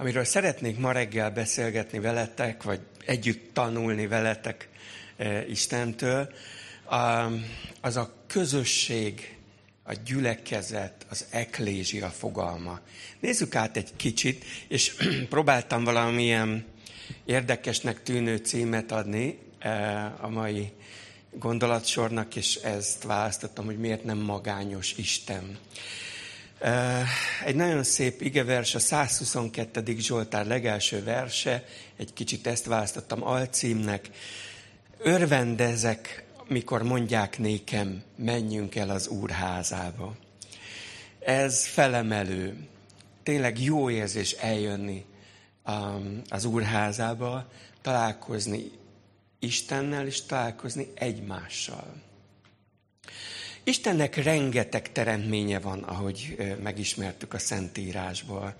amiről szeretnék ma reggel beszélgetni veletek, vagy együtt tanulni veletek Istentől, az a közösség, a gyülekezet, az eklézia fogalma. Nézzük át egy kicsit, és próbáltam valamilyen érdekesnek tűnő címet adni a mai gondolatsornak, és ezt választottam, hogy miért nem magányos Isten. Egy nagyon szép igevers, a 122. Zsoltár legelső verse, egy kicsit ezt választottam alcímnek. Örvendezek, mikor mondják nékem, menjünk el az Úr házába. Ez felemelő. Tényleg jó érzés eljönni az Úr házába, találkozni Istennel, és találkozni egymással. Istennek rengeteg teremtménye van, ahogy megismertük a Szentírásból.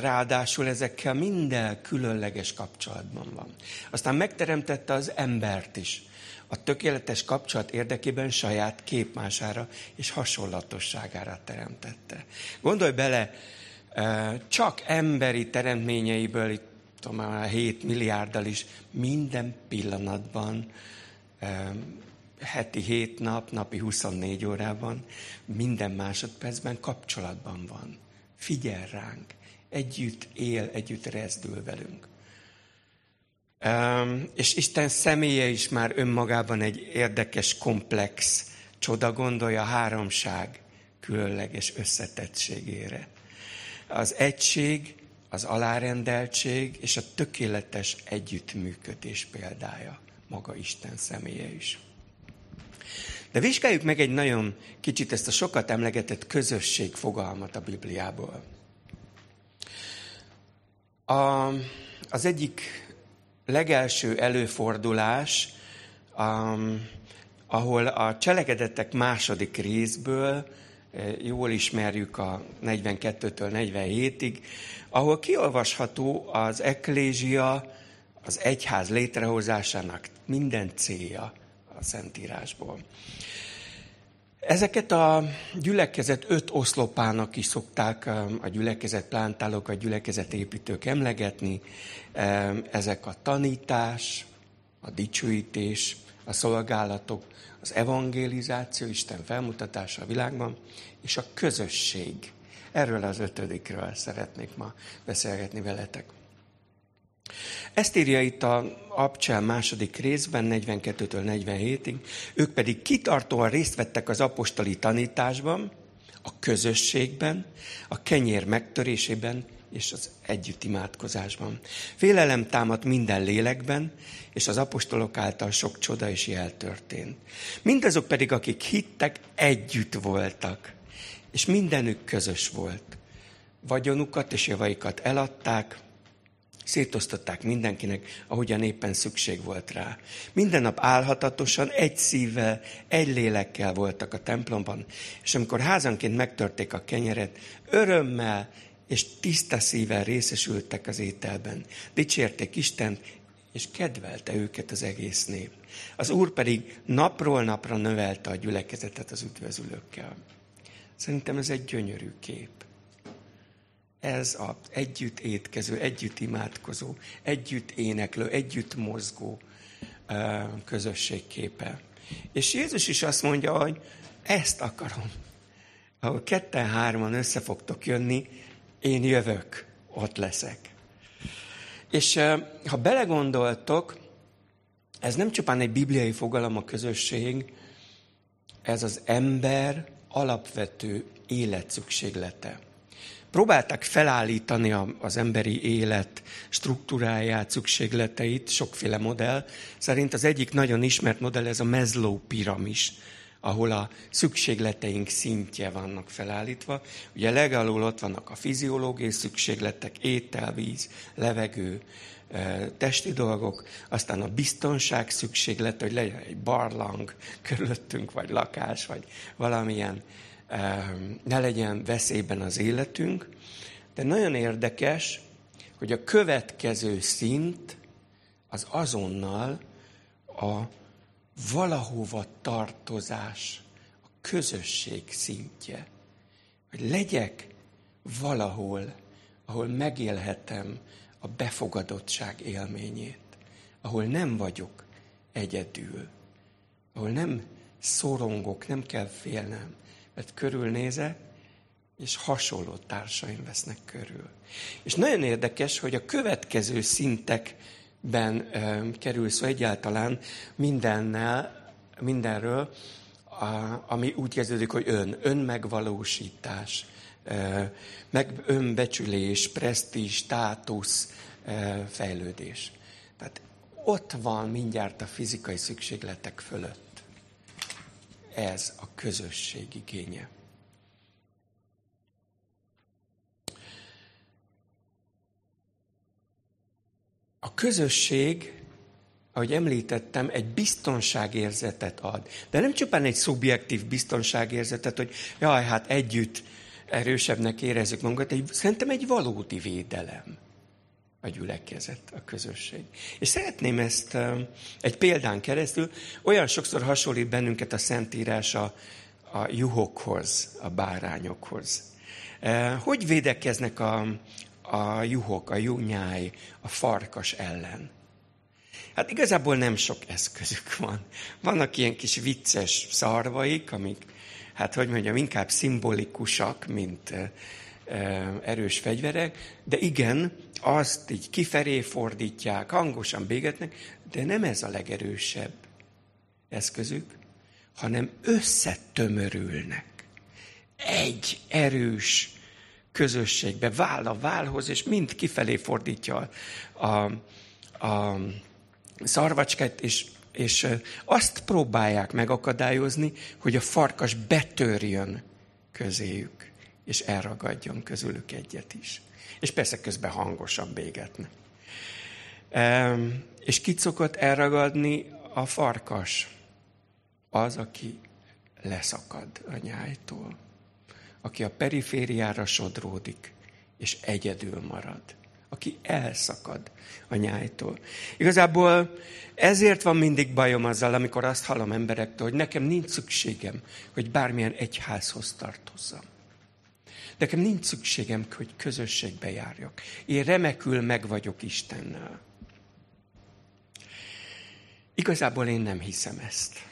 Ráadásul ezekkel minden különleges kapcsolatban van. Aztán megteremtette az embert is. A tökéletes kapcsolat érdekében saját képmására és hasonlatosságára teremtette. Gondolj bele, csak emberi teremtményeiből, itt tudom, már 7 milliárddal is minden pillanatban heti 7 nap, napi 24 órában, minden másodpercben kapcsolatban van. Figyel ránk, együtt él, együtt rezdül velünk. És Isten személye is már önmagában egy érdekes, komplex csoda gondolja a háromság különleges összetettségére. Az egység, az alárendeltség és a tökéletes együttműködés példája, maga Isten személye is. De vizsgáljuk meg egy nagyon kicsit ezt a sokat emlegetett közösség fogalmat a Bibliából. A, az egyik legelső előfordulás, um, ahol a cselekedetek második részből, eh, jól ismerjük a 42-től 47-ig, ahol kiolvasható az eklézia, az egyház létrehozásának minden célja a Szentírásból. Ezeket a gyülekezet öt oszlopának is szokták um, a gyülekezet plántálók, a gyülekezet építők emlegetni. Um, ezek a tanítás, a dicsőítés, a szolgálatok, az evangelizáció, Isten felmutatása a világban, és a közösség. Erről az ötödikről szeretnék ma beszélgetni veletek. Ezt írja itt a Abcsel második részben, 42-től 47-ig. Ők pedig kitartóan részt vettek az apostoli tanításban, a közösségben, a kenyér megtörésében és az együtt imádkozásban. Félelem támadt minden lélekben, és az apostolok által sok csoda és jel történt. Mindazok pedig, akik hittek, együtt voltak, és mindenük közös volt. Vagyonukat és javaikat eladták, Szétosztották mindenkinek, ahogyan éppen szükség volt rá. Minden nap álhatatosan, egy szívvel, egy lélekkel voltak a templomban, és amikor házanként megtörték a kenyeret, örömmel és tiszta szívvel részesültek az ételben. Dicsérték Istent, és kedvelte őket az egész nép. Az Úr pedig napról napra növelte a gyülekezetet az üdvözülőkkel. Szerintem ez egy gyönyörű kép ez az együtt étkező, együtt imádkozó, együtt éneklő, együtt mozgó közösségképe. És Jézus is azt mondja, hogy ezt akarom. Ahol ketten-hárman össze fogtok jönni, én jövök, ott leszek. És ha belegondoltok, ez nem csupán egy bibliai fogalom a közösség, ez az ember alapvető életszükséglete próbálták felállítani az emberi élet struktúráját, szükségleteit, sokféle modell. Szerint az egyik nagyon ismert modell ez a Maslow piramis, ahol a szükségleteink szintje vannak felállítva. Ugye legalul ott vannak a fiziológiai szükségletek, étel, víz, levegő, testi dolgok, aztán a biztonság szükséglete, hogy legyen egy barlang körülöttünk, vagy lakás, vagy valamilyen ne legyen veszélyben az életünk, de nagyon érdekes, hogy a következő szint az azonnal a valahova tartozás, a közösség szintje. Hogy legyek valahol, ahol megélhetem a befogadottság élményét, ahol nem vagyok egyedül, ahol nem szorongok, nem kell félnem, mert körülnézek, és hasonló társaim vesznek körül. És nagyon érdekes, hogy a következő szintekben e, kerül szó egyáltalán mindennel, mindenről, a, ami úgy kezdődik, hogy ön, önmegvalósítás, e, meg önbecsülés, presztízs, státusz, e, fejlődés. Tehát ott van mindjárt a fizikai szükségletek fölött. Ez a közösség igénye. A közösség, ahogy említettem, egy biztonságérzetet ad. De nem csupán egy szubjektív biztonságérzetet, hogy jaj, hát együtt erősebbnek érezzük magunkat, egy, szerintem egy valódi védelem a gyülekezet, a közösség. És szeretném ezt egy példán keresztül, olyan sokszor hasonlít bennünket a Szentírás a, a juhokhoz, a bárányokhoz. Hogy védekeznek a, a juhok, a junyáj, a farkas ellen? Hát igazából nem sok eszközük van. Vannak ilyen kis vicces szarvaik, amik, hát hogy mondjam, inkább szimbolikusak, mint erős fegyverek, de igen, azt így kifelé fordítják, hangosan bégetnek, de nem ez a legerősebb eszközük, hanem összetömörülnek. Egy erős közösségbe, váll a válhoz, és mind kifelé fordítja a, a szarvacskát, és, és azt próbálják megakadályozni, hogy a farkas betörjön közéjük, és elragadjon közülük egyet is. És persze közben hangosan bégetnek. És kit szokott elragadni a farkas? Az, aki leszakad a nyájtól aki a perifériára sodródik, és egyedül marad, aki elszakad a nyájtól. Igazából ezért van mindig bajom azzal, amikor azt hallom emberektől, hogy nekem nincs szükségem, hogy bármilyen egyházhoz tartozzam. Nekem nincs szükségem, hogy közösségbe járjak. Én remekül meg vagyok Istennel. Igazából én nem hiszem ezt.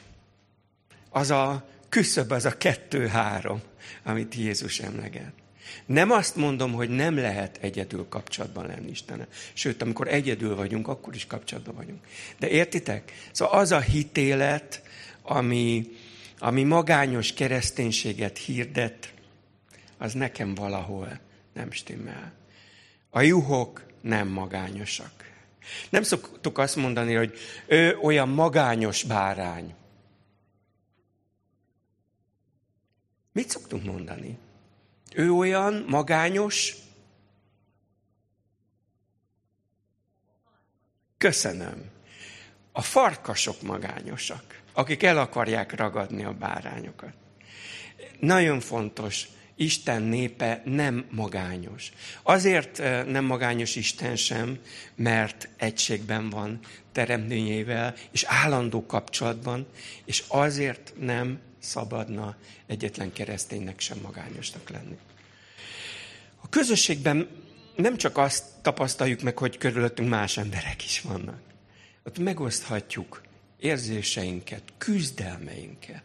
Az a küszöb az a kettő-három, amit Jézus emleget. Nem azt mondom, hogy nem lehet egyedül kapcsolatban lenni Istennel. Sőt, amikor egyedül vagyunk, akkor is kapcsolatban vagyunk. De értitek? Szóval az a hitélet, ami, ami magányos kereszténységet hirdet, az nekem valahol nem stimmel. A juhok nem magányosak. Nem szoktuk azt mondani, hogy ő olyan magányos bárány. Mit szoktunk mondani? Ő olyan magányos, Köszönöm. A farkasok magányosak, akik el akarják ragadni a bárányokat. Nagyon fontos, Isten népe nem magányos. Azért eh, nem magányos Isten sem, mert egységben van teremtményével, és állandó kapcsolatban, és azért nem szabadna egyetlen kereszténynek sem magányosnak lenni. A közösségben nem csak azt tapasztaljuk meg, hogy körülöttünk más emberek is vannak. Ott megoszthatjuk érzéseinket, küzdelmeinket,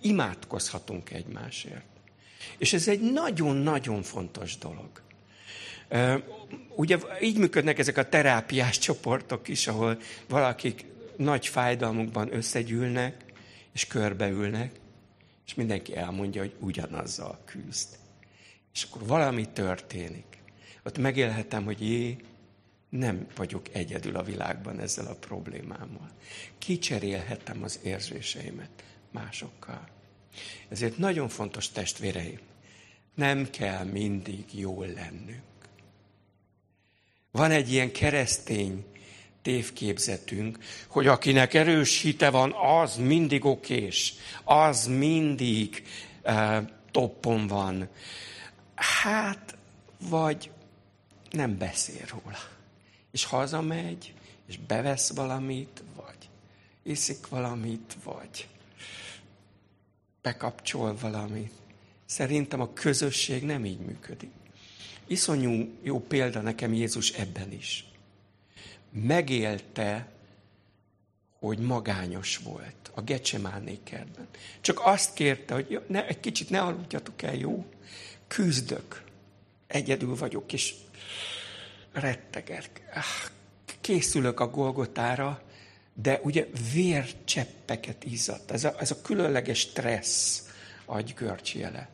imádkozhatunk egymásért. És ez egy nagyon-nagyon fontos dolog. Ugye így működnek ezek a terápiás csoportok is, ahol valakik nagy fájdalmukban összegyűlnek, és körbeülnek, és mindenki elmondja, hogy ugyanazzal küzd. És akkor valami történik. Ott megélhetem, hogy jé, nem vagyok egyedül a világban ezzel a problémámmal. Kicserélhetem az érzéseimet másokkal. Ezért nagyon fontos testvéreim, nem kell mindig jól lennünk. Van egy ilyen keresztény tévképzetünk, hogy akinek erős hite van, az mindig okés, az mindig uh, toppon van. Hát, vagy nem beszél róla. És hazamegy, és bevesz valamit, vagy iszik valamit, vagy bekapcsol valamit. Szerintem a közösség nem így működik. iszonyú jó példa nekem Jézus ebben is. Megélte, hogy magányos volt a Gecsemáné kertben. Csak azt kérte, hogy ne, egy kicsit ne aludjatok el, jó? Küzdök. Egyedül vagyok, és rettegek. Ah, készülök a Golgotára, de ugye vércseppeket izzadt. Ez a, ez a különleges stressz agygörcsjele.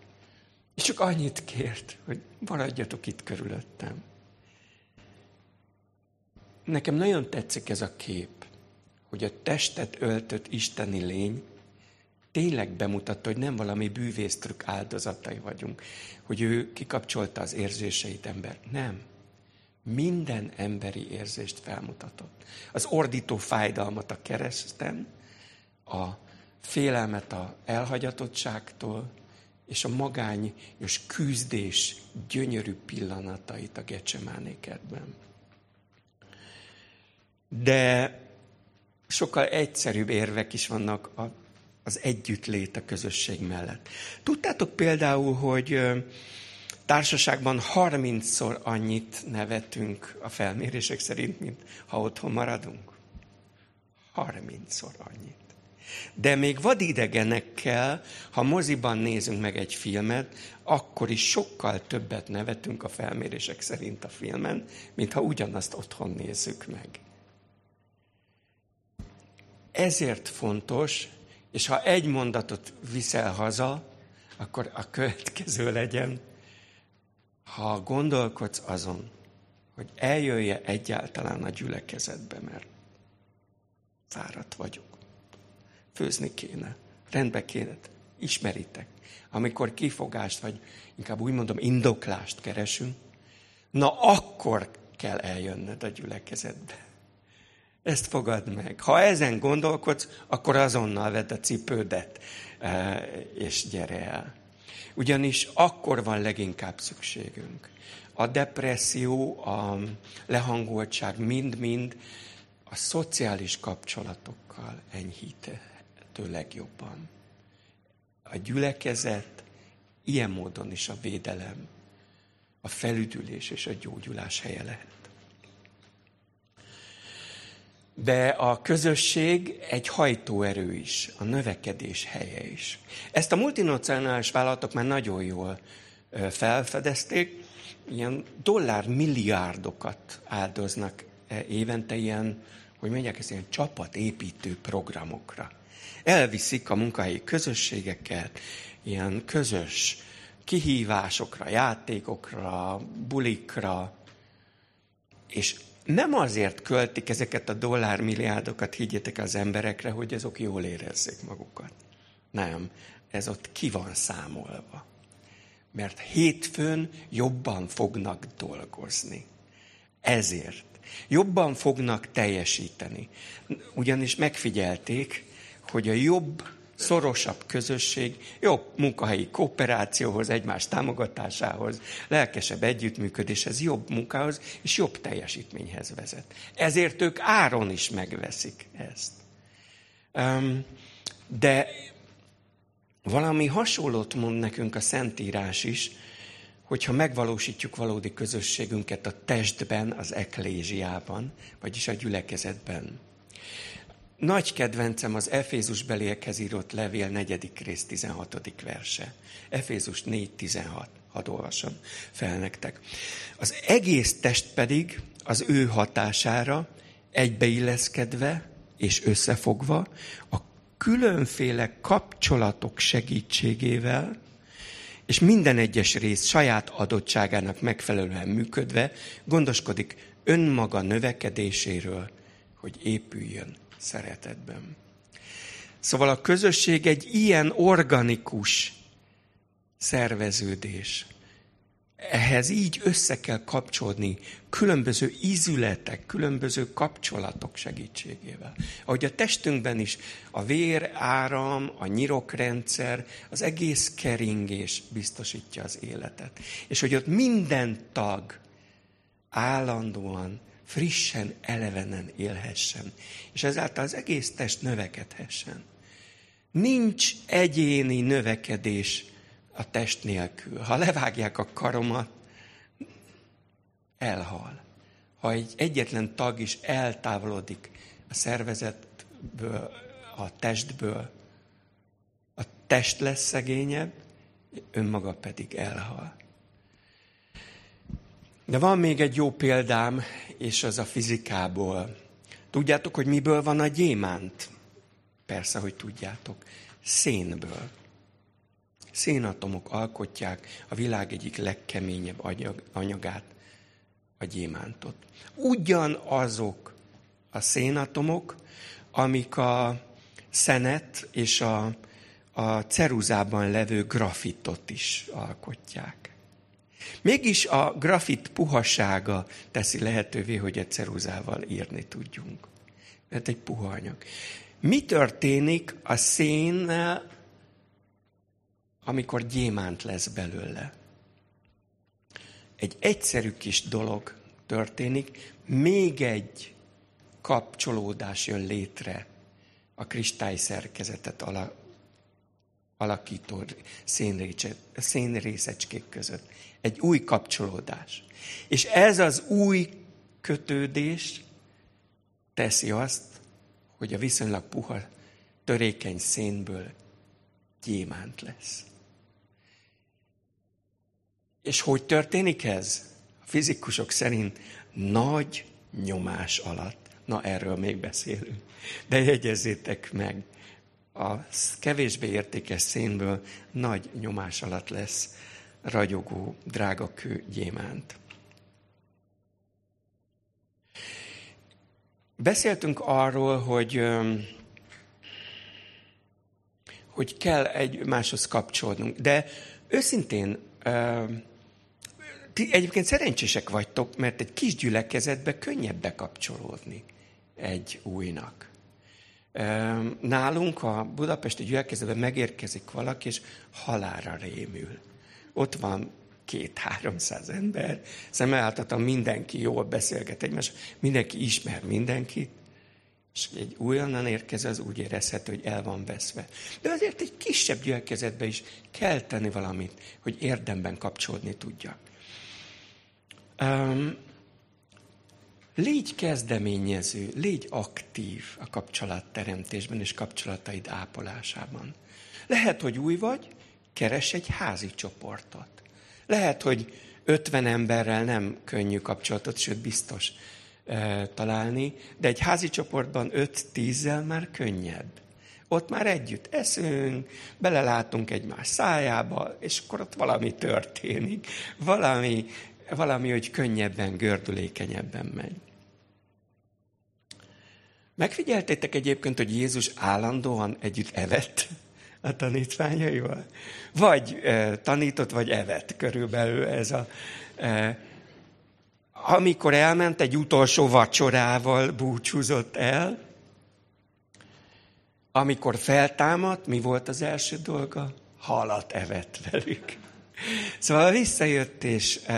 És csak annyit kért, hogy maradjatok itt körülöttem. Nekem nagyon tetszik ez a kép, hogy a testet öltött isteni lény tényleg bemutatta, hogy nem valami bűvésztrük áldozatai vagyunk, hogy ő kikapcsolta az érzéseit ember. Nem. Minden emberi érzést felmutatott. Az ordító fájdalmat a kereszten, a félelmet a elhagyatottságtól, és a magány és küzdés gyönyörű pillanatait a Gecsemánékedben. De sokkal egyszerűbb érvek is vannak az együttlét a közösség mellett. Tudtátok például, hogy társaságban 30-szor annyit nevetünk a felmérések szerint, mint ha otthon maradunk? 30-szor annyit. De még vadidegenekkel, ha moziban nézünk meg egy filmet, akkor is sokkal többet nevetünk a felmérések szerint a filmen, mint ha ugyanazt otthon nézzük meg. Ezért fontos, és ha egy mondatot viszel haza, akkor a következő legyen, ha gondolkodsz azon, hogy eljöjje egyáltalán a gyülekezetbe, mert fáradt vagyok. Főzni kéne, rendbe kéne, ismeritek. Amikor kifogást, vagy inkább úgy mondom, indoklást keresünk, na akkor kell eljönnöd a gyülekezetbe. Ezt fogad meg. Ha ezen gondolkodsz, akkor azonnal vedd a cipődet, eh, és gyere el. Ugyanis akkor van leginkább szükségünk. A depresszió, a lehangoltság mind-mind a szociális kapcsolatokkal enyhíthető legjobban. A gyülekezet ilyen módon is a védelem, a felüdülés és a gyógyulás helye lehet. De a közösség egy hajtóerő is, a növekedés helye is. Ezt a multinacionális vállalatok már nagyon jól felfedezték, ilyen dollár milliárdokat áldoznak évente ilyen, hogy mondják ezt, ilyen csapatépítő programokra. Elviszik a munkahelyi közösségeket, ilyen közös kihívásokra, játékokra, bulikra, és nem azért költik ezeket a dollármilliárdokat, higgyétek az emberekre, hogy azok jól érezzék magukat. Nem, ez ott ki van számolva. Mert hétfőn jobban fognak dolgozni. Ezért. Jobban fognak teljesíteni. Ugyanis megfigyelték, hogy a jobb szorosabb közösség, jobb munkahelyi kooperációhoz, egymás támogatásához, lelkesebb együttműködéshez, jobb munkához és jobb teljesítményhez vezet. Ezért ők áron is megveszik ezt. De valami hasonlót mond nekünk a Szentírás is, hogyha megvalósítjuk valódi közösségünket a testben, az eklésiában, vagyis a gyülekezetben. Nagy kedvencem az Efézus beliekhez írott levél negyedik rész 16. verse. Efézus 4.16. Hadd olvasom fel nektek. Az egész test pedig az ő hatására egybeilleszkedve és összefogva a különféle kapcsolatok segítségével, és minden egyes rész saját adottságának megfelelően működve gondoskodik önmaga növekedéséről, hogy épüljön szeretetben. Szóval a közösség egy ilyen organikus szerveződés. Ehhez így össze kell kapcsolódni különböző ízületek, különböző kapcsolatok segítségével. Ahogy a testünkben is a vér, áram, a nyirokrendszer, az egész keringés biztosítja az életet. És hogy ott minden tag állandóan frissen, elevenen élhessen, és ezáltal az egész test növekedhessen. Nincs egyéni növekedés a test nélkül. Ha levágják a karomat, elhal. Ha egy egyetlen tag is eltávolodik a szervezetből, a testből, a test lesz szegényebb, önmaga pedig elhal. De van még egy jó példám, és az a fizikából. Tudjátok, hogy miből van a gyémánt? Persze, hogy tudjátok. Szénből. Szénatomok alkotják a világ egyik legkeményebb anyag, anyagát, a gyémántot. Ugyanazok a szénatomok, amik a szenet és a, a ceruzában levő grafitot is alkotják. Mégis a grafit puhasága teszi lehetővé, hogy a ceruzával írni tudjunk. Mert egy puha anyag. Mi történik a szénnel, amikor gyémánt lesz belőle? Egy egyszerű kis dolog történik, még egy kapcsolódás jön létre a kristály szerkezetet alakító szénrészecskék között. Egy új kapcsolódás. És ez az új kötődés teszi azt, hogy a viszonylag puha, törékeny szénből gyémánt lesz. És hogy történik ez? A fizikusok szerint nagy nyomás alatt. Na, erről még beszélünk. De jegyezzétek meg, a kevésbé értékes szénből nagy nyomás alatt lesz ragyogó, drága kő gyémánt. Beszéltünk arról, hogy, hogy kell egymáshoz kapcsolnunk, de őszintén ti egyébként szerencsések vagytok, mert egy kis gyülekezetbe könnyebb bekapcsolódni egy újnak. Nálunk a budapesti gyülekezetben megérkezik valaki, és halára rémül. Ott van két-háromszáz ember, szemeláltatom, mindenki jól beszélget egymás, mindenki ismer mindenkit, és egy újonnan érkező az úgy érezhető, hogy el van veszve. De azért egy kisebb gyülekezetbe is kell tenni valamit, hogy érdemben kapcsolódni tudjak. Légy kezdeményező, légy aktív a kapcsolatteremtésben és kapcsolataid ápolásában. Lehet, hogy új vagy, keres egy házi csoportot. Lehet, hogy 50 emberrel nem könnyű kapcsolatot, sőt biztos e, találni, de egy házi csoportban 5-10-zel már könnyebb. Ott már együtt eszünk, belelátunk egymás szájába, és akkor ott valami történik. Valami, valami hogy könnyebben, gördülékenyebben megy. Megfigyeltétek egyébként, hogy Jézus állandóan együtt evett a tanítványaival? Vagy e, tanított, vagy evett körülbelül ez a... E, amikor elment, egy utolsó vacsorával búcsúzott el. Amikor feltámadt, mi volt az első dolga? Halat evett velük. Szóval visszajött és e,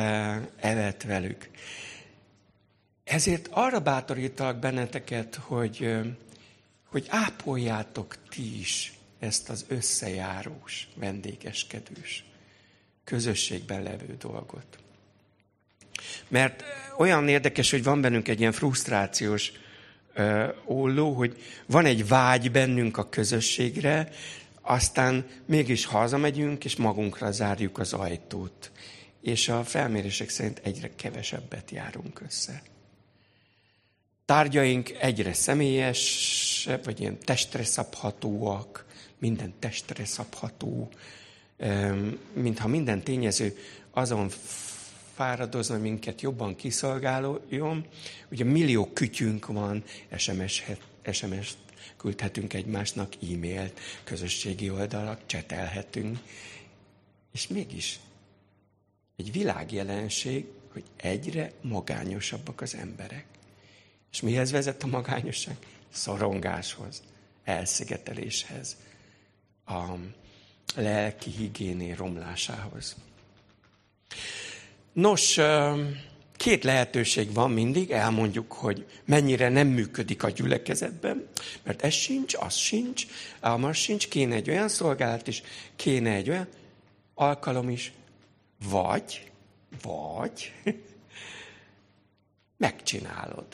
evett velük. Ezért arra bátorítalak benneteket, hogy, hogy ápoljátok ti is ezt az összejárós, vendégeskedős, közösségben levő dolgot. Mert olyan érdekes, hogy van bennünk egy ilyen frusztrációs ö, olló, hogy van egy vágy bennünk a közösségre, aztán mégis hazamegyünk, és magunkra zárjuk az ajtót. És a felmérések szerint egyre kevesebbet járunk össze tárgyaink egyre személyesebb, vagy ilyen testre szabhatóak, minden testre szabható, mintha minden tényező azon fáradozna, minket jobban kiszolgáljon. Ugye millió kütyünk van, SMS-t SMS küldhetünk egymásnak, e-mailt, közösségi oldalak, csetelhetünk. És mégis egy világjelenség, hogy egyre magányosabbak az emberek. És mihez vezet a magányosság? Szorongáshoz, elszigeteléshez, a lelki higiéné romlásához. Nos, két lehetőség van mindig, elmondjuk, hogy mennyire nem működik a gyülekezetben, mert ez sincs, az sincs, az sincs, kéne egy olyan szolgálat is, kéne egy olyan alkalom is, vagy, vagy megcsinálod.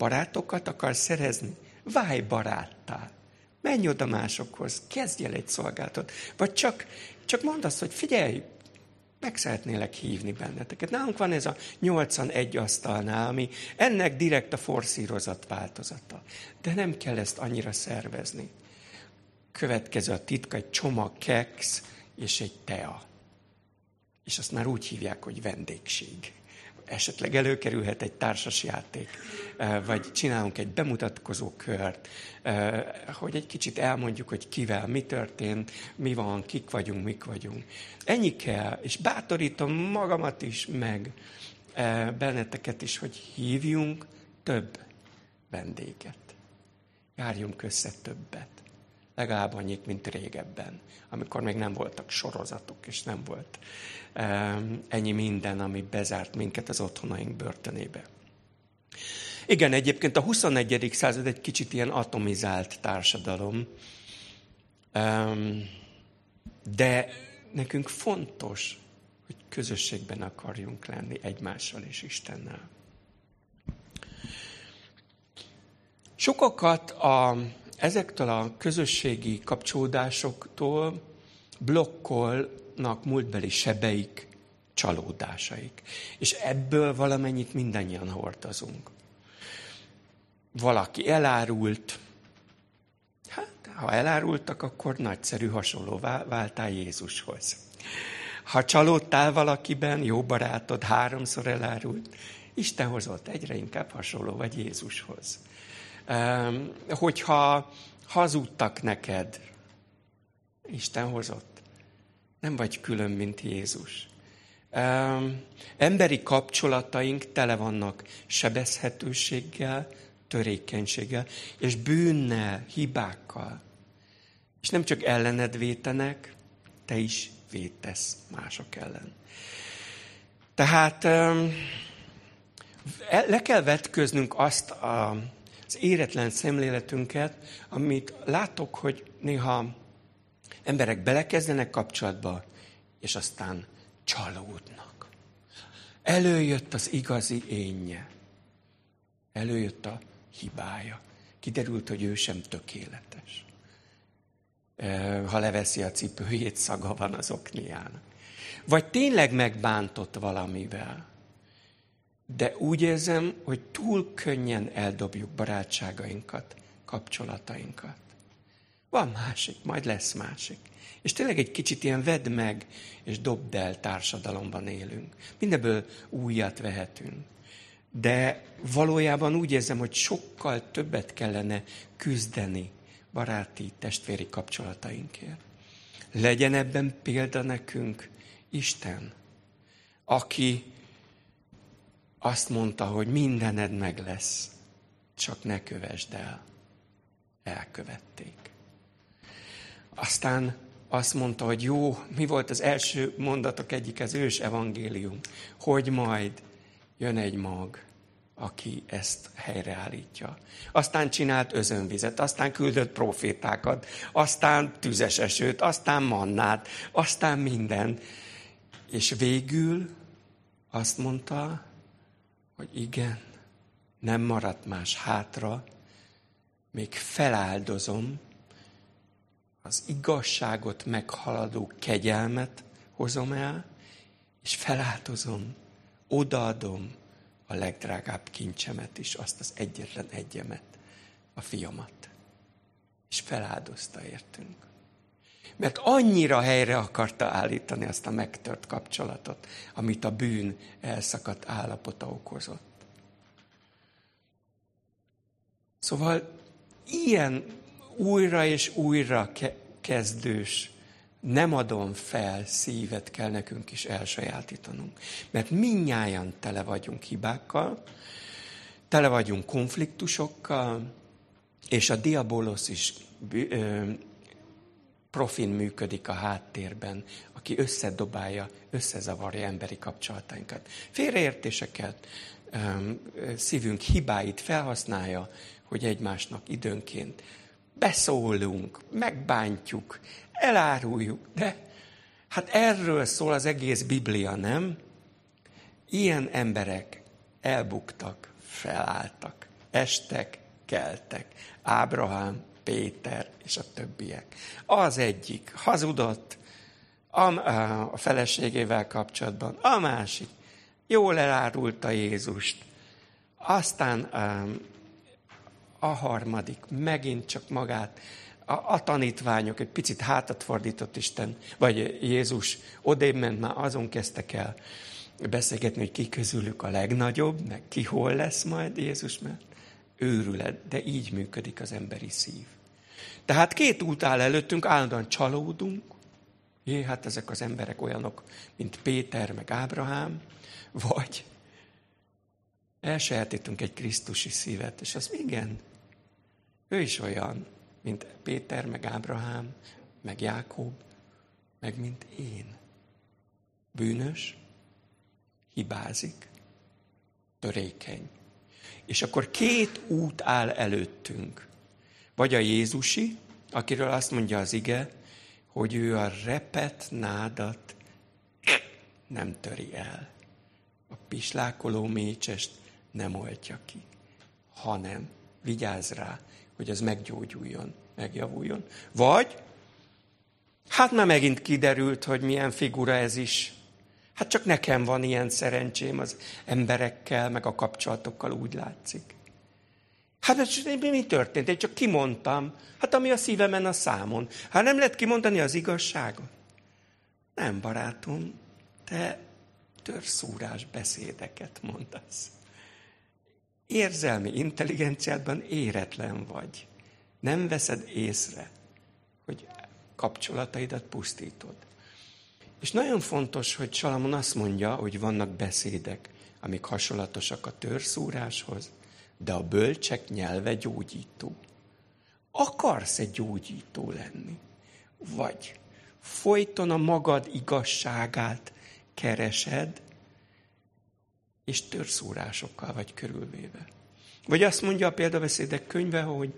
Barátokat akarsz szerezni? Válj baráttá. Menj oda másokhoz, kezdj el egy szolgáltat. Vagy csak, csak mondd azt, hogy figyelj, meg szeretnélek hívni benneteket. Nálunk van ez a 81 asztalnál, ami ennek direkt a forszírozat változata. De nem kell ezt annyira szervezni. Következő a titka, egy csomag keks és egy tea. És azt már úgy hívják, hogy vendégség esetleg előkerülhet egy társasjáték, vagy csinálunk egy bemutatkozó kört, hogy egy kicsit elmondjuk, hogy kivel mi történt, mi van, kik vagyunk, mik vagyunk. Ennyi kell, és bátorítom magamat is, meg benneteket is, hogy hívjunk több vendéget. Járjunk össze többet. Legalább annyit, mint régebben, amikor még nem voltak sorozatok, és nem volt ennyi minden, ami bezárt minket az otthonaink börtönébe. Igen, egyébként a 21. század egy kicsit ilyen atomizált társadalom, de nekünk fontos, hogy közösségben akarjunk lenni egymással és Istennel. Sokakat a, ezektől a közösségi kapcsolódásoktól blokkol vannak múltbeli sebeik, csalódásaik. És ebből valamennyit mindannyian hordozunk. Valaki elárult, hát ha elárultak, akkor nagyszerű hasonló váltál Jézushoz. Ha csalódtál valakiben, jó barátod háromszor elárult, Isten hozott egyre inkább hasonló vagy Jézushoz. Hogyha hazudtak neked, Isten hozott nem vagy külön, mint Jézus. Um, emberi kapcsolataink tele vannak sebezhetőséggel, törékenységgel, és bűnnel, hibákkal. És nem csak ellened vétenek, te is vétesz mások ellen. Tehát le kell vetköznünk azt a, az éretlen szemléletünket, amit látok, hogy néha Emberek belekezdenek kapcsolatba, és aztán csalódnak. Előjött az igazi énje. Előjött a hibája. Kiderült, hogy ő sem tökéletes. Ha leveszi a cipőjét, szaga van az okniának. Vagy tényleg megbántott valamivel. De úgy érzem, hogy túl könnyen eldobjuk barátságainkat, kapcsolatainkat. Van másik, majd lesz másik. És tényleg egy kicsit ilyen vedd meg, és dobd el társadalomban élünk. Mindenből újat vehetünk. De valójában úgy érzem, hogy sokkal többet kellene küzdeni baráti, testvéri kapcsolatainkért. Legyen ebben példa nekünk Isten, aki azt mondta, hogy mindened meg lesz, csak ne kövesd el. Elkövették. Aztán azt mondta, hogy jó, mi volt az első mondatok egyik, az ős evangélium, hogy majd jön egy mag, aki ezt helyreállítja. Aztán csinált özönvizet, aztán küldött profétákat, aztán tüzes esőt, aztán mannát, aztán minden. És végül azt mondta, hogy igen, nem maradt más hátra, még feláldozom az igazságot meghaladó kegyelmet hozom el, és feláldozom, odaadom a legdrágább kincsemet is, azt az egyetlen egyemet, a fiamat. És feláldozta értünk. Mert annyira helyre akarta állítani azt a megtört kapcsolatot, amit a bűn elszakadt állapota okozott. Szóval ilyen újra és újra kezdős, nem adom fel szívet kell nekünk is elsajátítanunk. Mert minnyáján tele vagyunk hibákkal, tele vagyunk konfliktusokkal, és a diabolosz is profin működik a háttérben, aki összedobálja, összezavarja emberi kapcsolatainkat. Félreértéseket, szívünk hibáit felhasználja, hogy egymásnak időnként beszólunk, megbántjuk, eláruljuk, de hát erről szól az egész Biblia, nem? Ilyen emberek elbuktak, felálltak, estek, keltek. Ábrahám, Péter és a többiek. Az egyik hazudott a, feleségével kapcsolatban, a másik jól elárulta Jézust, aztán a harmadik megint csak magát, a, a tanítványok egy picit hátat fordított Isten, vagy Jézus odébb ment, már azon kezdtek el beszélgetni, hogy ki közülük a legnagyobb, meg ki hol lesz majd Jézus, mert őrület, de így működik az emberi szív. Tehát két út áll előttünk, állandóan csalódunk, Jé, hát ezek az emberek olyanok, mint Péter, meg Ábrahám, vagy elsajátítunk egy Krisztusi szívet, és az igen, ő is olyan, mint Péter, meg Ábrahám, meg Jákob, meg mint én. Bűnös, hibázik, törékeny. És akkor két út áll előttünk. Vagy a Jézusi, akiről azt mondja az ige, hogy ő a repet nádat nem töri el. A pislákoló mécsest nem oltja ki, hanem vigyáz rá, hogy az meggyógyuljon, megjavuljon. Vagy, hát már megint kiderült, hogy milyen figura ez is. Hát csak nekem van ilyen szerencsém az emberekkel, meg a kapcsolatokkal úgy látszik. Hát mi történt? Én csak kimondtam. Hát ami a szívemen a számon. Hát nem lehet kimondani az igazságot? Nem, barátom, te törszúrás beszédeket mondasz. Érzelmi intelligenciádban éretlen vagy. Nem veszed észre, hogy kapcsolataidat pusztítod. És nagyon fontos, hogy Salamon azt mondja, hogy vannak beszédek, amik hasonlatosak a törszúráshoz, de a bölcsek nyelve gyógyító. Akarsz egy gyógyító lenni? Vagy folyton a magad igazságát keresed, és törszórásokkal vagy körülvéve. Vagy azt mondja a példabeszédek könyve, hogy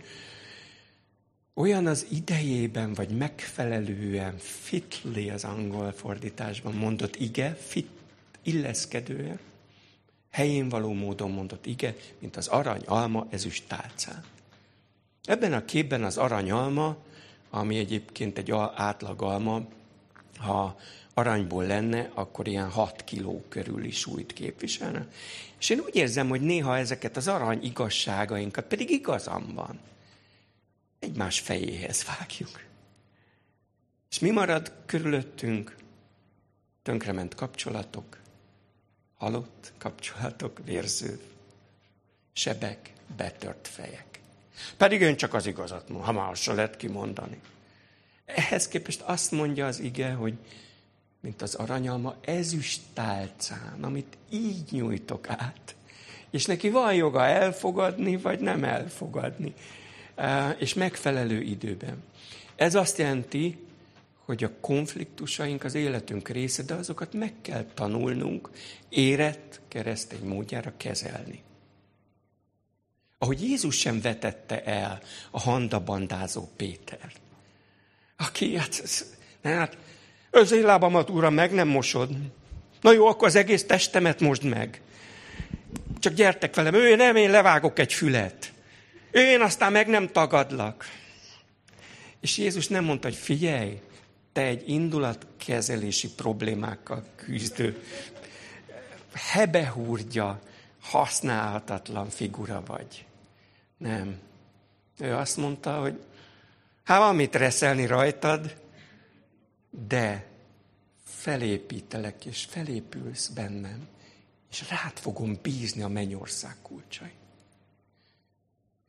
olyan az idejében, vagy megfelelően, fitly az angol fordításban mondott ige, fit, illeszkedően, helyén való módon mondott ige, mint az arany alma ezüst tálcán. Ebben a képben az aranyalma, ami egyébként egy átlag alma, ha aranyból lenne, akkor ilyen 6 kiló körüli súlyt képviselne. És én úgy érzem, hogy néha ezeket az arany igazságainkat, pedig igazam van, egymás fejéhez vágjuk. És mi marad körülöttünk? Tönkrement kapcsolatok, halott kapcsolatok, vérző sebek, betört fejek. Pedig ön csak az igazat ha se lehet kimondani. Ehhez képest azt mondja az ige, hogy mint az aranyalma ezüst tálcán, amit így nyújtok át. És neki van joga elfogadni, vagy nem elfogadni. És megfelelő időben. Ez azt jelenti, hogy a konfliktusaink az életünk része, de azokat meg kell tanulnunk érett keresztény módjára kezelni. Ahogy Jézus sem vetette el a handabandázó Pétert, aki, hát, hát az én lábamat, uram, meg nem mosod. Na jó, akkor az egész testemet mosd meg. Csak gyertek velem, ő nem, én levágok egy fület. Én aztán meg nem tagadlak. És Jézus nem mondta, hogy figyelj, te egy indulatkezelési problémákkal küzdő, hebehúrgya, használhatatlan figura vagy. Nem. Ő azt mondta, hogy hát van mit reszelni rajtad, de felépítelek, és felépülsz bennem, és rád fogom bízni a mennyország kulcsai.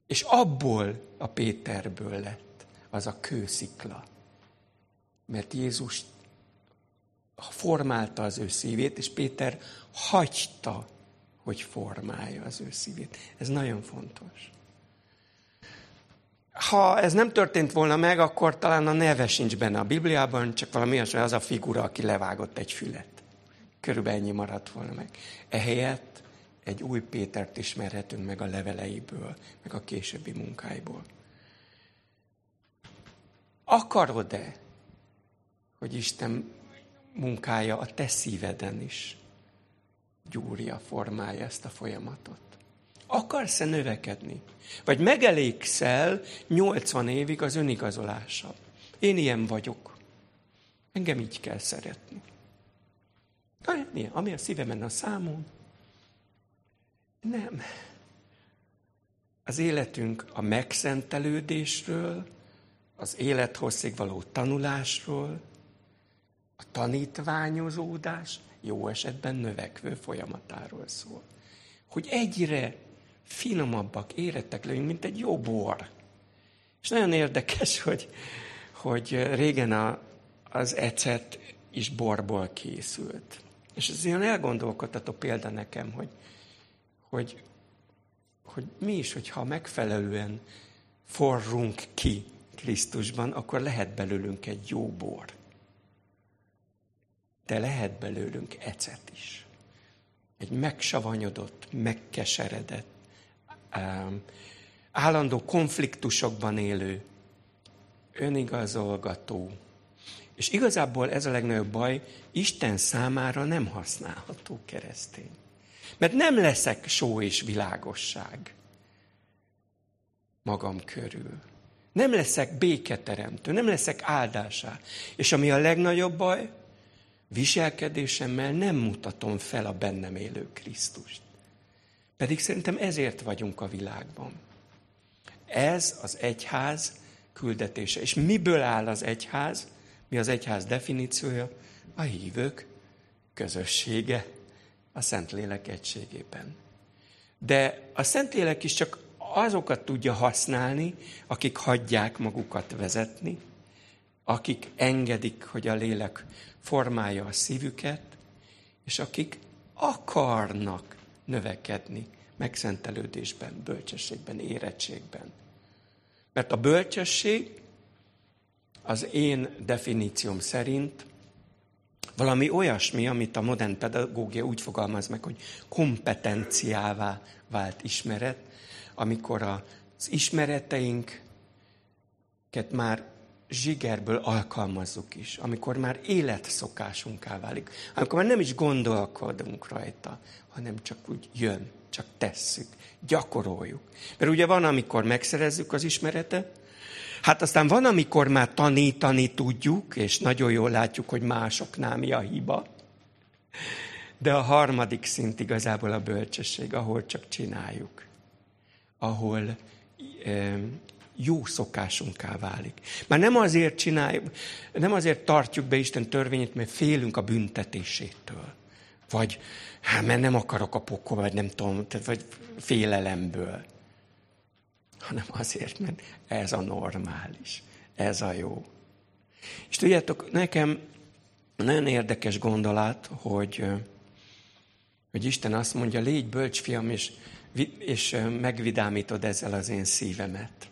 És abból a Péterből lett az a kőszikla, mert Jézus formálta az ő szívét, és Péter hagyta, hogy formálja az ő szívét. Ez nagyon fontos. Ha ez nem történt volna meg, akkor talán a neve sincs benne a Bibliában, csak valami olyasmi, az a figura, aki levágott egy fület. Körülbelül ennyi maradt volna meg. Ehelyett egy új Pétert ismerhetünk meg a leveleiből, meg a későbbi munkáiból. Akarod-e, hogy Isten munkája a te szíveden is gyúrja, formálja ezt a folyamatot. Akarsz-e növekedni? Vagy megelégszel 80 évig az önigazolással? Én ilyen vagyok. Engem így kell szeretni. Ami a szívemen a számon. Nem. Az életünk a megszentelődésről, az élethosszig való tanulásról, a tanítványozódás jó esetben növekvő folyamatáról szól. Hogy egyre finomabbak, érettek legyünk, mint egy jó bor. És nagyon érdekes, hogy, hogy régen a, az ecet is borból készült. És ez ilyen elgondolkodtató példa nekem, hogy, hogy, hogy mi is, hogyha megfelelően forrunk ki Krisztusban, akkor lehet belőlünk egy jó bor. De lehet belőlünk ecet is. Egy megsavanyodott, megkeseredett, állandó konfliktusokban élő, önigazolgató. És igazából ez a legnagyobb baj, Isten számára nem használható keresztény. Mert nem leszek só és világosság magam körül. Nem leszek béketeremtő, nem leszek áldásá. És ami a legnagyobb baj, viselkedésemmel nem mutatom fel a bennem élő Krisztust. Pedig szerintem ezért vagyunk a világban. Ez az egyház küldetése. És miből áll az egyház? Mi az egyház definíciója? A hívők közössége a Szentlélek egységében. De a Szentlélek is csak azokat tudja használni, akik hagyják magukat vezetni, akik engedik, hogy a lélek formálja a szívüket, és akik akarnak növekedni megszentelődésben, bölcsességben, érettségben. Mert a bölcsesség az én definícióm szerint valami olyasmi, amit a modern pedagógia úgy fogalmaz meg, hogy kompetenciává vált ismeret, amikor az ismereteinket már zsigerből alkalmazzuk is, amikor már életszokásunká válik, amikor már nem is gondolkodunk rajta, hanem csak úgy jön, csak tesszük, gyakoroljuk. Mert ugye van, amikor megszerezzük az ismeretet, hát aztán van, amikor már tanítani tudjuk, és nagyon jól látjuk, hogy másoknál mi a hiba. De a harmadik szint igazából a bölcsesség, ahol csak csináljuk. Ahol jó szokásunká válik. Már nem azért csináljuk, nem azért tartjuk be Isten törvényét, mert félünk a büntetésétől. Vagy hát mert nem akarok a pokol, vagy nem tudom, vagy félelemből. Hanem azért, mert ez a normális, ez a jó. És tudjátok, nekem nagyon érdekes gondolat, hogy, hogy Isten azt mondja, légy bölcs, fiam, és, és megvidámítod ezzel az én szívemet.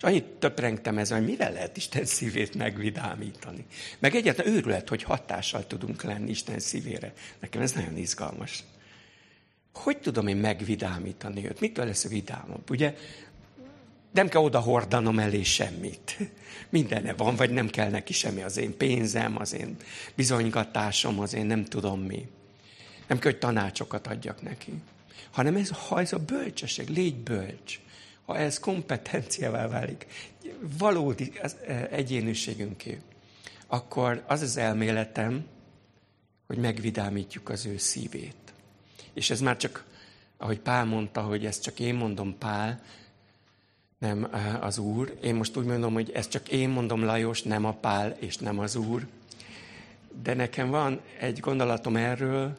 És annyit töprengtem ezen, hogy mivel lehet Isten szívét megvidámítani. Meg egyáltalán őrület, hogy hatással tudunk lenni Isten szívére. Nekem ez nagyon izgalmas. Hogy tudom én megvidámítani őt? Mitől lesz vidámabb? Ugye nem kell oda hordanom elé semmit. Mindenne van, vagy nem kell neki semmi. Az én pénzem, az én bizonygatásom, az én nem tudom mi. Nem kell, hogy tanácsokat adjak neki. Hanem ez, ha ez a bölcsesség, légy bölcs ha ez kompetenciával válik, valódi az e, egyéniségünké, akkor az az elméletem, hogy megvidámítjuk az ő szívét. És ez már csak, ahogy Pál mondta, hogy ezt csak én mondom Pál, nem e, az Úr. Én most úgy mondom, hogy ezt csak én mondom Lajos, nem a Pál és nem az Úr. De nekem van egy gondolatom erről,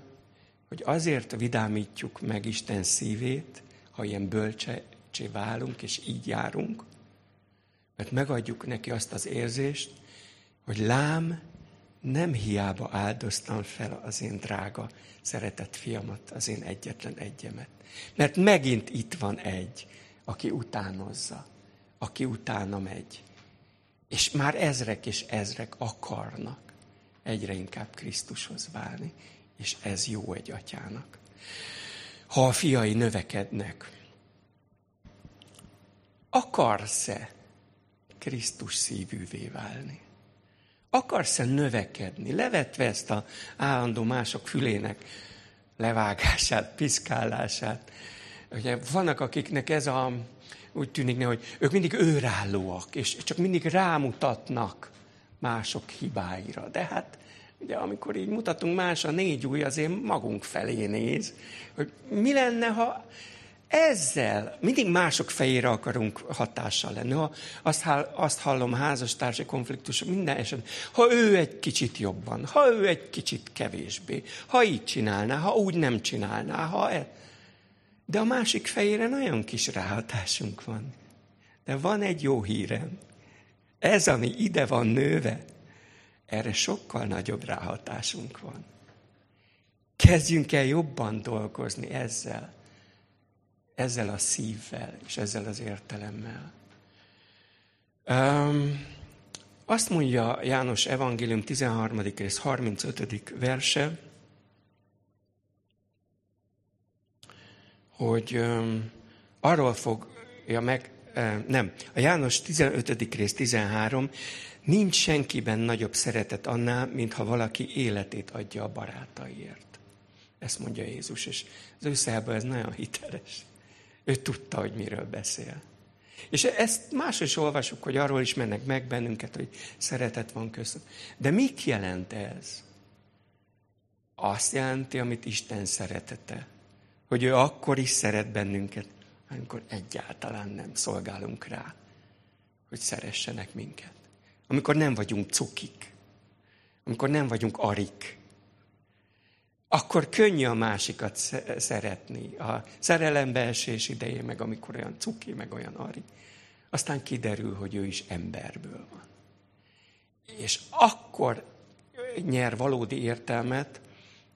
hogy azért vidámítjuk meg Isten szívét, ha ilyen bölcse bölcsé válunk, és így járunk, mert megadjuk neki azt az érzést, hogy lám, nem hiába áldoztam fel az én drága, szeretett fiamat, az én egyetlen egyemet. Mert megint itt van egy, aki utánozza, aki utána megy. És már ezrek és ezrek akarnak egyre inkább Krisztushoz válni, és ez jó egy atyának. Ha a fiai növekednek, akarsz-e Krisztus szívűvé válni? Akarsz-e növekedni, levetve ezt a állandó mások fülének levágását, piszkálását. Ugye vannak, akiknek ez a, úgy tűnik, hogy ők mindig őrállóak, és csak mindig rámutatnak mások hibáira. De hát Ugye, amikor így mutatunk más, a négy új azért magunk felé néz, hogy mi lenne, ha ezzel mindig mások fejére akarunk hatással lenni. Ha azt, azt hallom házastársi konfliktus minden esetben, ha ő egy kicsit jobban, ha ő egy kicsit kevésbé, ha így csinálná, ha úgy nem csinálná, ha e... De a másik fejére nagyon kis ráhatásunk van. De van egy jó hírem. Ez, ami ide van nőve, erre sokkal nagyobb ráhatásunk van. Kezdjünk el jobban dolgozni ezzel, ezzel a szívvel és ezzel az értelemmel. Um, azt mondja János Evangélium 13. rész 35. verse, hogy um, arról fogja meg, uh, nem, a János 15. rész 13, Nincs senkiben nagyobb szeretet annál, mint ha valaki életét adja a barátaiért. Ezt mondja Jézus, és az ő ez nagyon hiteles. Ő tudta, hogy miről beszél. És ezt máshol is olvasjuk, hogy arról is mennek meg bennünket, hogy szeretet van között. De mit jelent ez? Azt jelenti, amit Isten szeretete. Hogy ő akkor is szeret bennünket, amikor egyáltalán nem szolgálunk rá, hogy szeressenek minket amikor nem vagyunk cukik, amikor nem vagyunk arik, akkor könnyű a másikat szeretni. A szerelembeesés idején, meg amikor olyan cuki, meg olyan ari. Aztán kiderül, hogy ő is emberből van. És akkor nyer valódi értelmet,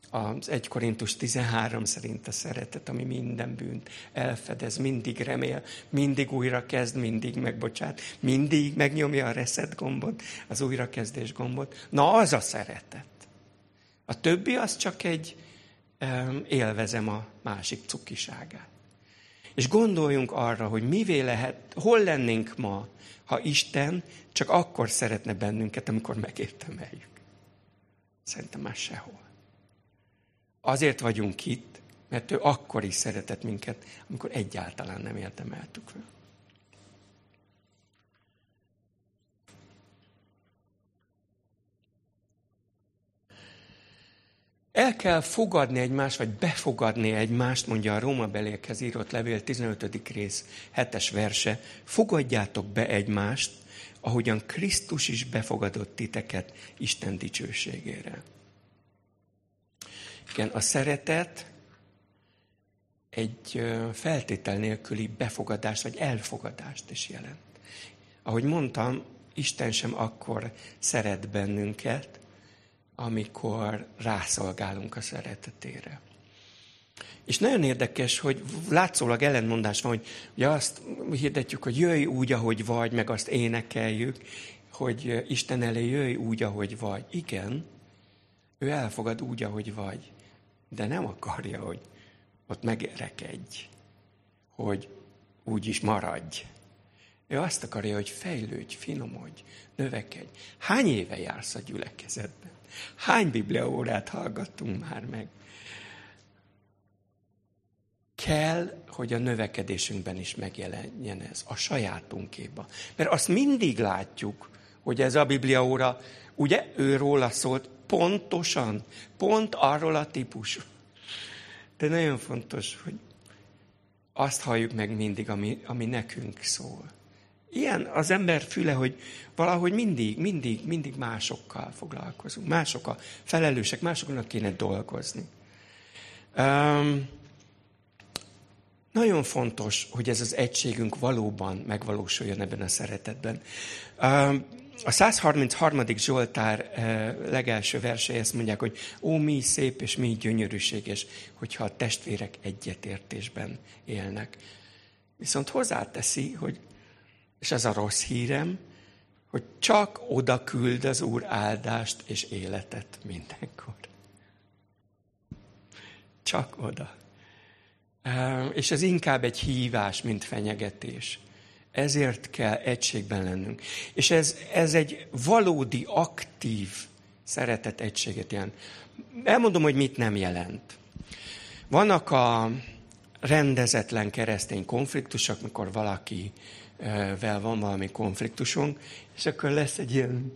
az 1 Korintus 13 szerint a szeretet, ami minden bűnt elfedez, mindig remél, mindig újra kezd, mindig megbocsát, mindig megnyomja a reset gombot, az újrakezdés gombot. Na, az a szeretet. A többi az csak egy élvezem a másik cukiságát. És gondoljunk arra, hogy mivé lehet, hol lennénk ma, ha Isten csak akkor szeretne bennünket, amikor megértemeljük. Szerintem már sehol. Azért vagyunk itt, mert ő akkor is szeretett minket, amikor egyáltalán nem érdemeltük fel. El kell fogadni egymást, vagy befogadni egymást, mondja a Róma belékhez írott levél 15. rész 7-es verse. Fogadjátok be egymást, ahogyan Krisztus is befogadott titeket Isten dicsőségére. Igen, a szeretet egy feltétel nélküli befogadást vagy elfogadást is jelent. Ahogy mondtam, Isten sem akkor szeret bennünket, amikor rászolgálunk a szeretetére. És nagyon érdekes, hogy látszólag ellentmondás van, hogy ugye azt hirdetjük, hogy jöjj úgy, ahogy vagy, meg azt énekeljük, hogy Isten elé jöjj úgy, ahogy vagy. Igen, ő elfogad úgy, ahogy vagy de nem akarja, hogy ott megrekedj, hogy úgy is maradj. Ő azt akarja, hogy fejlődj, finomodj, növekedj. Hány éve jársz a gyülekezetben? Hány bibliaórát hallgattunk már meg? Kell, hogy a növekedésünkben is megjelenjen ez, a sajátunkéba. Mert azt mindig látjuk, hogy ez a bibliaóra, ugye ő róla szólt, pontosan, pont arról a típusú. De nagyon fontos, hogy azt halljuk meg mindig, ami, ami nekünk szól. Ilyen az ember füle, hogy valahogy mindig, mindig, mindig másokkal foglalkozunk. Mások a felelősek, másoknak kéne dolgozni. Um, nagyon fontos, hogy ez az egységünk valóban megvalósuljon ebben a szeretetben. Um, a 133. Zsoltár legelső verse ezt mondják, hogy ó, mi szép és mi gyönyörűséges, hogyha a testvérek egyetértésben élnek. Viszont hozzáteszi, hogy, és ez a rossz hírem, hogy csak oda küld az Úr áldást és életet mindenkor. Csak oda. És ez inkább egy hívás, mint fenyegetés. Ezért kell egységben lennünk. És ez, ez egy valódi, aktív szeretet egységet jelent. Elmondom, hogy mit nem jelent. Vannak a rendezetlen keresztény konfliktusok, mikor valakivel van valami konfliktusunk, és akkor lesz egy ilyen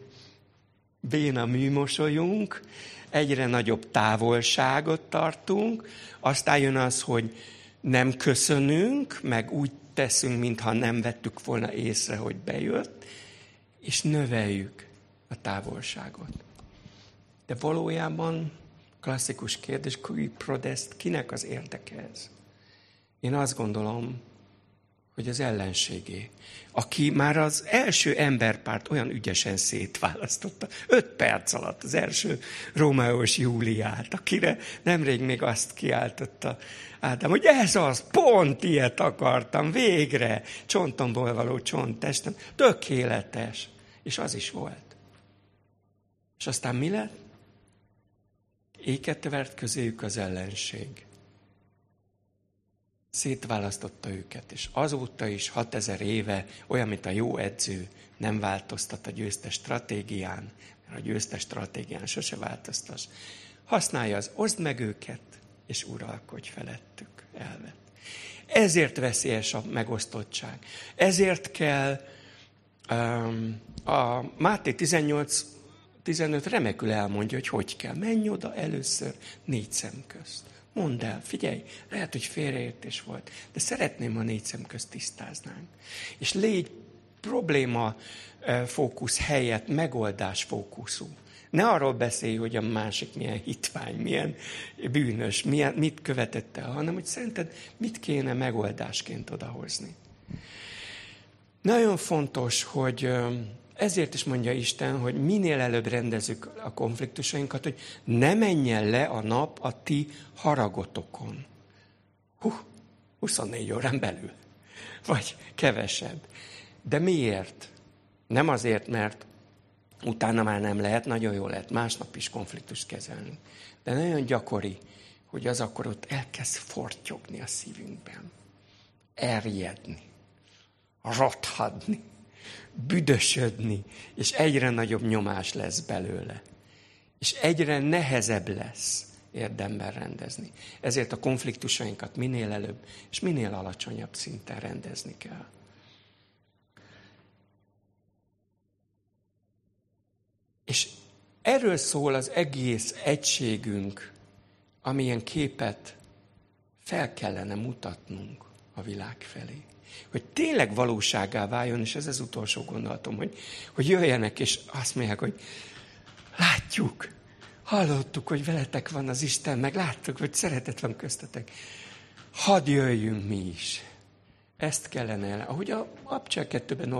béna műmosolyunk, egyre nagyobb távolságot tartunk, aztán jön az, hogy nem köszönünk, meg úgy teszünk, mintha nem vettük volna észre, hogy bejött, és növeljük a távolságot. De valójában klasszikus kérdés, kui prodest, kinek az érdeke ez? Én azt gondolom, hogy az ellenségé, aki már az első emberpárt olyan ügyesen szétválasztotta, öt perc alatt az első Rómeós Júliát, akire nemrég még azt kiáltotta Ádám, hogy ez az, pont ilyet akartam, végre, csontomból való csonttestem, tökéletes. És az is volt. És aztán mi lett? Éket vert közéjük az ellenség szétválasztotta őket, és azóta is 6000 éve, olyan, mint a jó edző, nem változtat a győztes stratégián, mert a győztes stratégián sose változtas. Használja az oszd meg őket, és uralkodj felettük elvet. Ezért veszélyes a megosztottság. Ezért kell um, a Máté 18 15 remekül elmondja, hogy hogy kell. Menj oda először négy szem közt. Mondd el, figyelj, lehet, hogy félreértés volt, de szeretném, ha négy szem közt tisztáznánk. És légy probléma fókusz helyett megoldás fókuszú. Ne arról beszélj, hogy a másik milyen hitvány, milyen bűnös, milyen, mit követett el, hanem hogy szerinted mit kéne megoldásként odahozni. Nagyon fontos, hogy ezért is mondja Isten, hogy minél előbb rendezzük a konfliktusainkat, hogy ne menjen le a nap a ti haragotokon. Hú, 24 órán belül. Vagy kevesebb. De miért? Nem azért, mert utána már nem lehet, nagyon jó lehet másnap is konfliktust kezelni. De nagyon gyakori, hogy az akkor ott elkezd fortyogni a szívünkben. Erjedni. Rothadni büdösödni, és egyre nagyobb nyomás lesz belőle. És egyre nehezebb lesz érdemben rendezni. Ezért a konfliktusainkat minél előbb és minél alacsonyabb szinten rendezni kell. És erről szól az egész egységünk, amilyen képet fel kellene mutatnunk a világ felé hogy tényleg valóságá váljon, és ez az utolsó gondolatom, hogy, hogy jöjjenek, és azt mondják, hogy látjuk, hallottuk, hogy veletek van az Isten, meg láttuk, hogy szeretet van köztetek. Hadd jöjjünk mi is. Ezt kellene el. Ahogy a Abcsel kettőben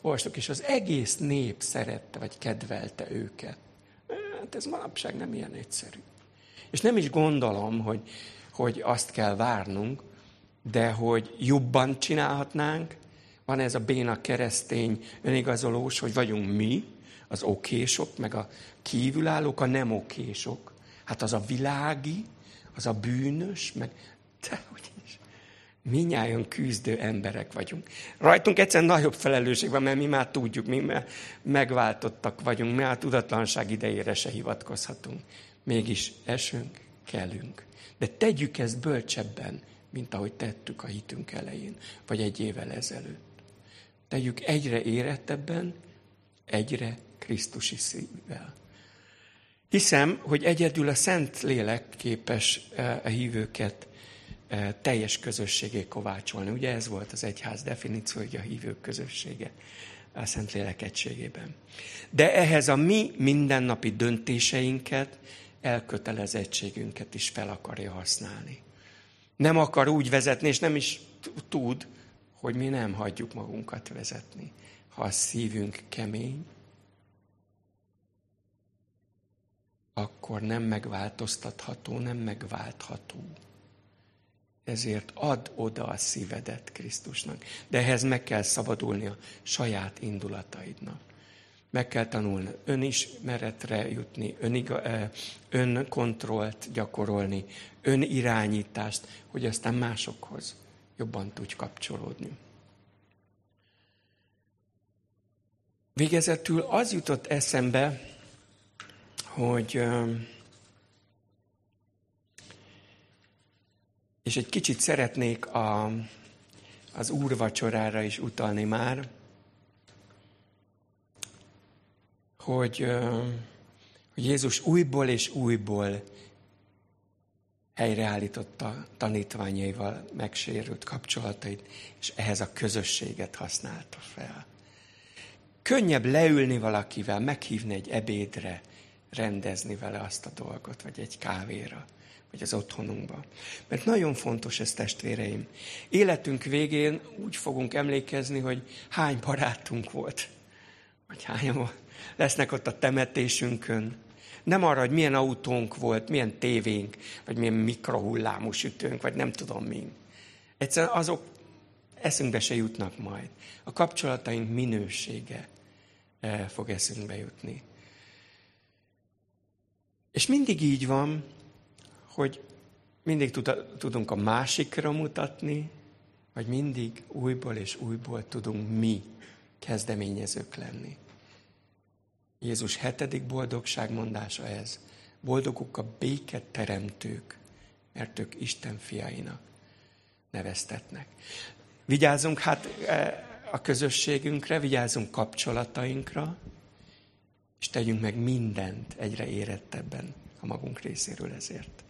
olvastok, és az egész nép szerette, vagy kedvelte őket. Hát ez manapság nem ilyen egyszerű. És nem is gondolom, hogy, hogy azt kell várnunk, de hogy jobban csinálhatnánk, van ez a béna keresztény önigazolós, hogy vagyunk mi, az okésok, meg a kívülállók, a nem okésok. Hát az a világi, az a bűnös, meg te, hogy is. Minnyáján küzdő emberek vagyunk. Rajtunk egyszerűen nagyobb felelősség van, mert mi már tudjuk, mi már megváltottak vagyunk, mi már tudatlanság idejére se hivatkozhatunk. Mégis esünk, kellünk. De tegyük ezt bölcsebben, mint ahogy tettük a hitünk elején, vagy egy évvel ezelőtt. Tegyük egyre érettebben, egyre Krisztusi szívvel. Hiszem, hogy egyedül a Szent Lélek képes e, a hívőket e, teljes közösségé kovácsolni. Ugye ez volt az egyház definíció, hogy a hívők közössége a Szent Lélek egységében. De ehhez a mi mindennapi döntéseinket, elkötelezettségünket is fel akarja használni nem akar úgy vezetni, és nem is tud, hogy mi nem hagyjuk magunkat vezetni. Ha a szívünk kemény, akkor nem megváltoztatható, nem megváltható. Ezért add oda a szívedet Krisztusnak. De ehhez meg kell szabadulni a saját indulataidnak. Meg kell tanulni önismeretre jutni, öniga, önkontrollt gyakorolni, önirányítást, hogy aztán másokhoz jobban tudj kapcsolódni. Végezetül az jutott eszembe, hogy És egy kicsit szeretnék a, az úrvacsorára is utalni már, hogy, hogy Jézus újból és újból helyreállította tanítványaival megsérült kapcsolatait, és ehhez a közösséget használta fel. Könnyebb leülni valakivel, meghívni egy ebédre, rendezni vele azt a dolgot, vagy egy kávéra, vagy az otthonunkba. Mert nagyon fontos ez, testvéreim. Életünk végén úgy fogunk emlékezni, hogy hány barátunk volt, vagy hányan lesznek ott a temetésünkön. Nem arra, hogy milyen autónk volt, milyen tévénk, vagy milyen mikrohullámú sütőnk, vagy nem tudom mi. Egyszerűen azok eszünkbe se jutnak majd. A kapcsolataink minősége eh, fog eszünkbe jutni. És mindig így van, hogy mindig tudunk a másikra mutatni, vagy mindig újból és újból tudunk mi kezdeményezők lenni. Jézus hetedik boldogság mondása ez. Boldoguk a béket teremtők, mert ők Isten fiainak neveztetnek. Vigyázzunk hát e, a közösségünkre, vigyázzunk kapcsolatainkra, és tegyünk meg mindent egyre érettebben a magunk részéről ezért.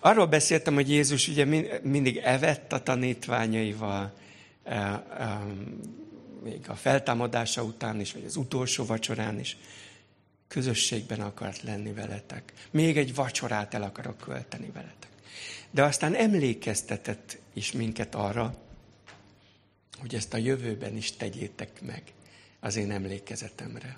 Arról beszéltem, hogy Jézus ugye mindig evett a tanítványaival, még a feltámadása után is, vagy az utolsó vacsorán is, közösségben akart lenni veletek. Még egy vacsorát el akarok költeni veletek. De aztán emlékeztetett is minket arra, hogy ezt a jövőben is tegyétek meg az én emlékezetemre.